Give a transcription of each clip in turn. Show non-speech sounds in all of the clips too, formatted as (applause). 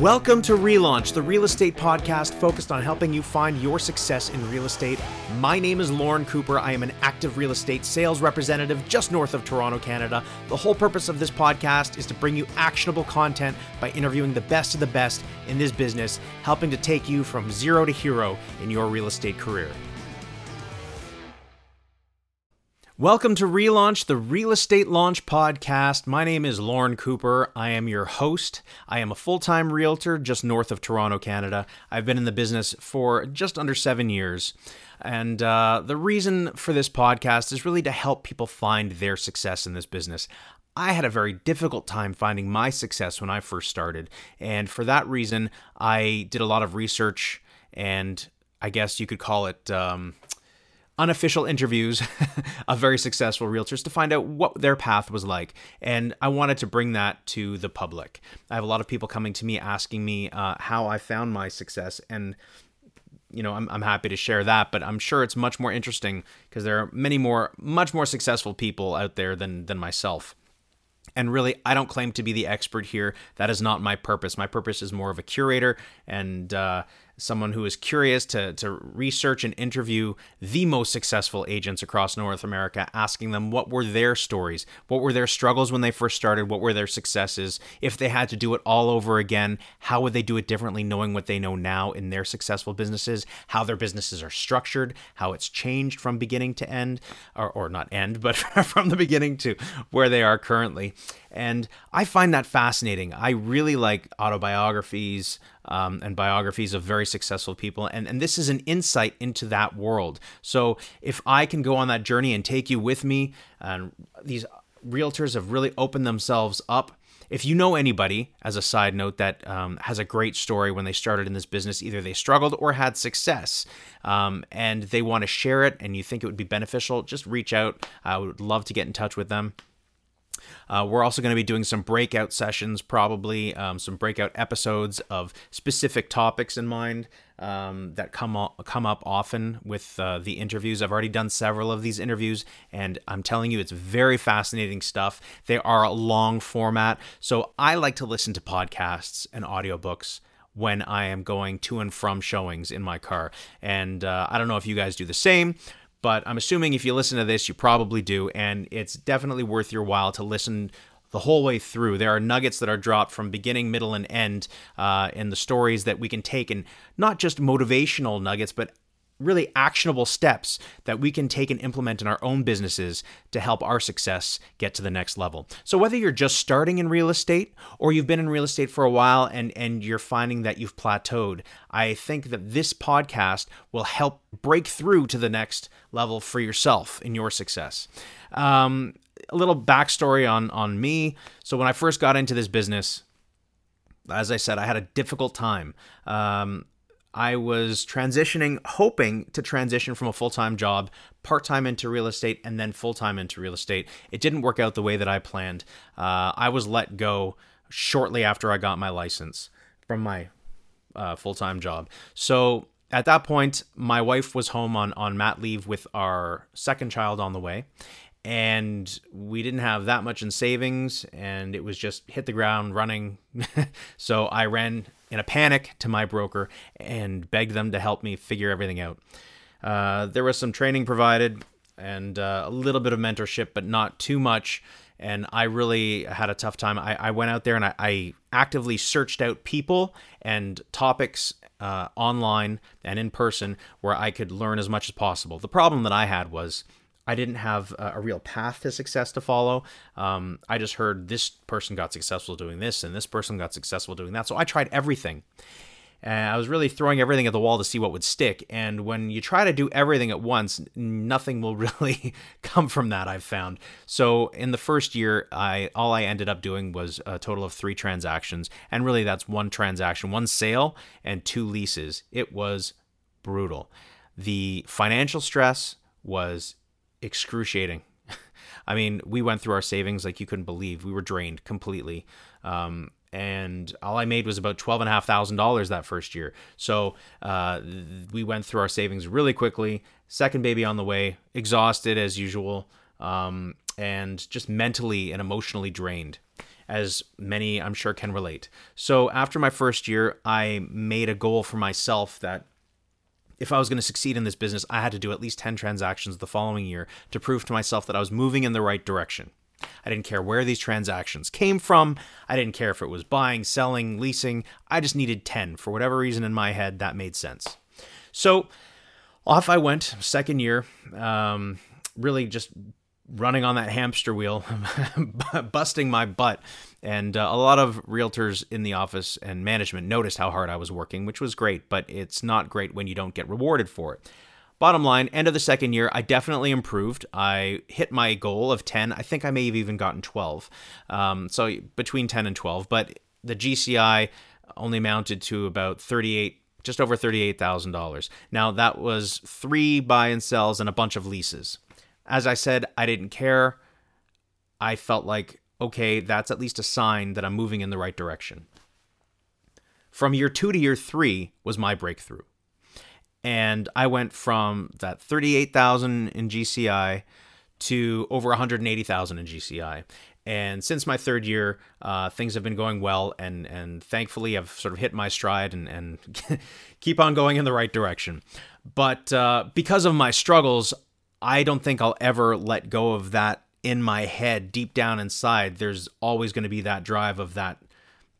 Welcome to Relaunch, the real estate podcast focused on helping you find your success in real estate. My name is Lauren Cooper. I am an active real estate sales representative just north of Toronto, Canada. The whole purpose of this podcast is to bring you actionable content by interviewing the best of the best in this business, helping to take you from zero to hero in your real estate career. Welcome to Relaunch, the Real Estate Launch Podcast. My name is Lauren Cooper. I am your host. I am a full time realtor just north of Toronto, Canada. I've been in the business for just under seven years. And uh, the reason for this podcast is really to help people find their success in this business. I had a very difficult time finding my success when I first started. And for that reason, I did a lot of research and I guess you could call it. Um, unofficial interviews (laughs) of very successful realtors to find out what their path was like. And I wanted to bring that to the public. I have a lot of people coming to me asking me uh, how I found my success. And you know, I'm, I'm happy to share that, but I'm sure it's much more interesting because there are many more, much more successful people out there than than myself. And really, I don't claim to be the expert here. That is not my purpose. My purpose is more of a curator and uh, someone who is curious to, to research and interview the most successful agents across North America, asking them what were their stories, what were their struggles when they first started, what were their successes. If they had to do it all over again, how would they do it differently, knowing what they know now in their successful businesses, how their businesses are structured, how it's changed from beginning to end, or, or not end, but (laughs) from the beginning to where they are currently. And I find that fascinating. I really like autobiographies um, and biographies of very successful people. And, and this is an insight into that world. So if I can go on that journey and take you with me, and these realtors have really opened themselves up. If you know anybody, as a side note, that um, has a great story when they started in this business, either they struggled or had success, um, and they want to share it and you think it would be beneficial, just reach out. I would love to get in touch with them. Uh, we're also going to be doing some breakout sessions, probably um, some breakout episodes of specific topics in mind um, that come o- come up often with uh, the interviews. I've already done several of these interviews, and I'm telling you, it's very fascinating stuff. They are a long format, so I like to listen to podcasts and audiobooks when I am going to and from showings in my car. And uh, I don't know if you guys do the same, but I'm assuming if you listen to this, you probably do, and it's definitely worth your while to listen the whole way through. There are nuggets that are dropped from beginning, middle, and end uh, in the stories that we can take, and not just motivational nuggets, but really actionable steps that we can take and implement in our own businesses to help our success get to the next level. So whether you're just starting in real estate or you've been in real estate for a while and and you're finding that you've plateaued, I think that this podcast will help break through to the next level for yourself in your success. Um, a little backstory on on me. So when I first got into this business, as I said, I had a difficult time. Um, I was transitioning, hoping to transition from a full time job, part time into real estate, and then full time into real estate. It didn't work out the way that I planned. Uh, I was let go shortly after I got my license from my uh, full time job. So at that point, my wife was home on, on mat leave with our second child on the way. And we didn't have that much in savings, and it was just hit the ground running. (laughs) so I ran in a panic to my broker and begged them to help me figure everything out. Uh, there was some training provided and uh, a little bit of mentorship, but not too much. And I really had a tough time. I, I went out there and I, I, actively searched out people and topics uh, online and in person where I could learn as much as possible. The problem that I had was I didn't have a, a real path to success to follow. Um, I just heard this person got successful doing this and this person got successful doing that. So I tried everything. And I was really throwing everything at the wall to see what would stick. And when you try to do everything at once, nothing will (laughs) really come from that. I've found. So in the first year, I all I ended up doing was a total of three transactions, and really that's one transaction, one sale, and two leases. It was brutal. The financial stress was excruciating. (laughs) I mean, we went through our savings like you couldn't believe. We were drained completely. Um, and all I made was about twelve and a half thousand dollars that first year. So uh, we went through our savings really quickly. Second baby on the way, exhausted as usual, um, and just mentally and emotionally drained. as many I'm sure can relate. So after my first year, I made a goal for myself that if I was going to succeed in this business, I had to do at least 10 transactions the following year to prove to myself that I was moving in the right direction. I didn't care where these transactions came from. I didn't care if it was buying, selling, leasing. I just needed 10. For whatever reason in my head, that made sense. So off I went, second year, um, really just running on that hamster wheel, (laughs) busting my butt. And uh, a lot of realtors in the office and management noticed how hard I was working, which was great, but it's not great when you don't get rewarded for it. Bottom line, end of the second year, I definitely improved. I hit my goal of 10. I think I may have even gotten 12. Um, so between 10 and 12. But the GCI only amounted to about 38, just over $38,000. Now, that was three buy and sells and a bunch of leases. As I said, I didn't care. I felt like, okay, that's at least a sign that I'm moving in the right direction. From year two to year three was my breakthrough and I went from that 38,000 in GCI to over 180,000 in GCI. And since my third year, uh, things have been going well, and and thankfully I've sort of hit my stride and and (laughs) keep on going in the right direction. But uh, because of my struggles, I don't think I'll ever let go of that in my head, deep down inside. There's always going to be that drive of that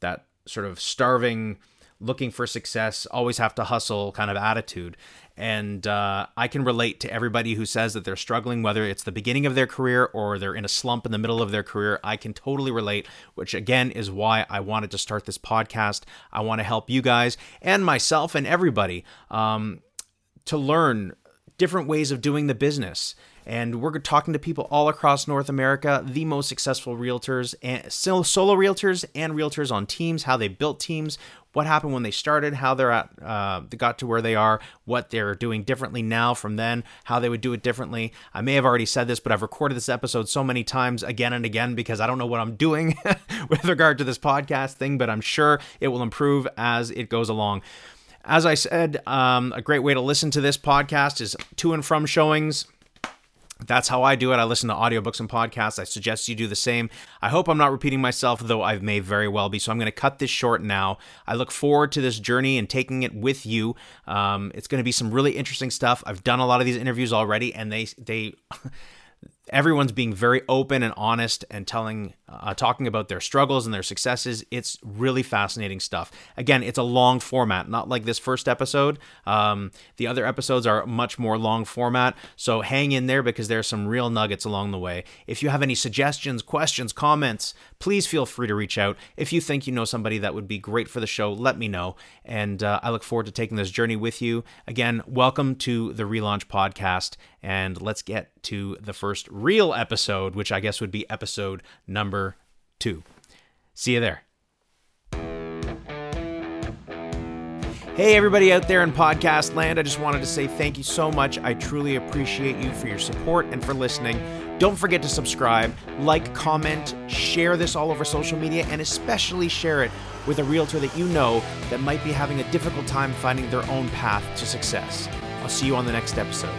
that sort of starving looking for success, always have to hustle kind of attitude. And uh, I can relate to everybody who says that they're struggling, whether it's the beginning of their career or they're in a slump in the middle of their career. I can totally relate, which again is why I wanted to start this podcast. I want to help you guys and myself and everybody um, to learn different ways of doing the business and we're talking to people all across North America, the most successful realtors and solo realtors and realtors on teams, how they built teams, what happened when they started, how they're at, uh, they got to where they are, what they're doing differently now from then, how they would do it differently. I may have already said this, but I've recorded this episode so many times again and again because I don't know what I'm doing (laughs) with regard to this podcast thing, but I'm sure it will improve as it goes along. As I said, um, a great way to listen to this podcast is to and from showings that's how I do it. I listen to audiobooks and podcasts. I suggest you do the same. I hope I'm not repeating myself, though I may very well be. So I'm going to cut this short now. I look forward to this journey and taking it with you. Um, it's going to be some really interesting stuff. I've done a lot of these interviews already, and they they (laughs) everyone's being very open and honest and telling uh, talking about their struggles and their successes. It's really fascinating stuff. Again it's a long format not like this first episode. Um, the other episodes are much more long format so hang in there because there's some real nuggets along the way. If you have any suggestions questions comments please feel free to reach out. If you think you know somebody that would be great for the show let me know. And uh, i look forward to taking this journey with you. Again welcome to the relaunch podcast and let's get to the first real episode, which I guess would be episode number two. See you there. Hey, everybody out there in podcast land, I just wanted to say thank you so much. I truly appreciate you for your support and for listening. Don't forget to subscribe, like, comment, share this all over social media, and especially share it with a realtor that you know that might be having a difficult time finding their own path to success. I'll see you on the next episode.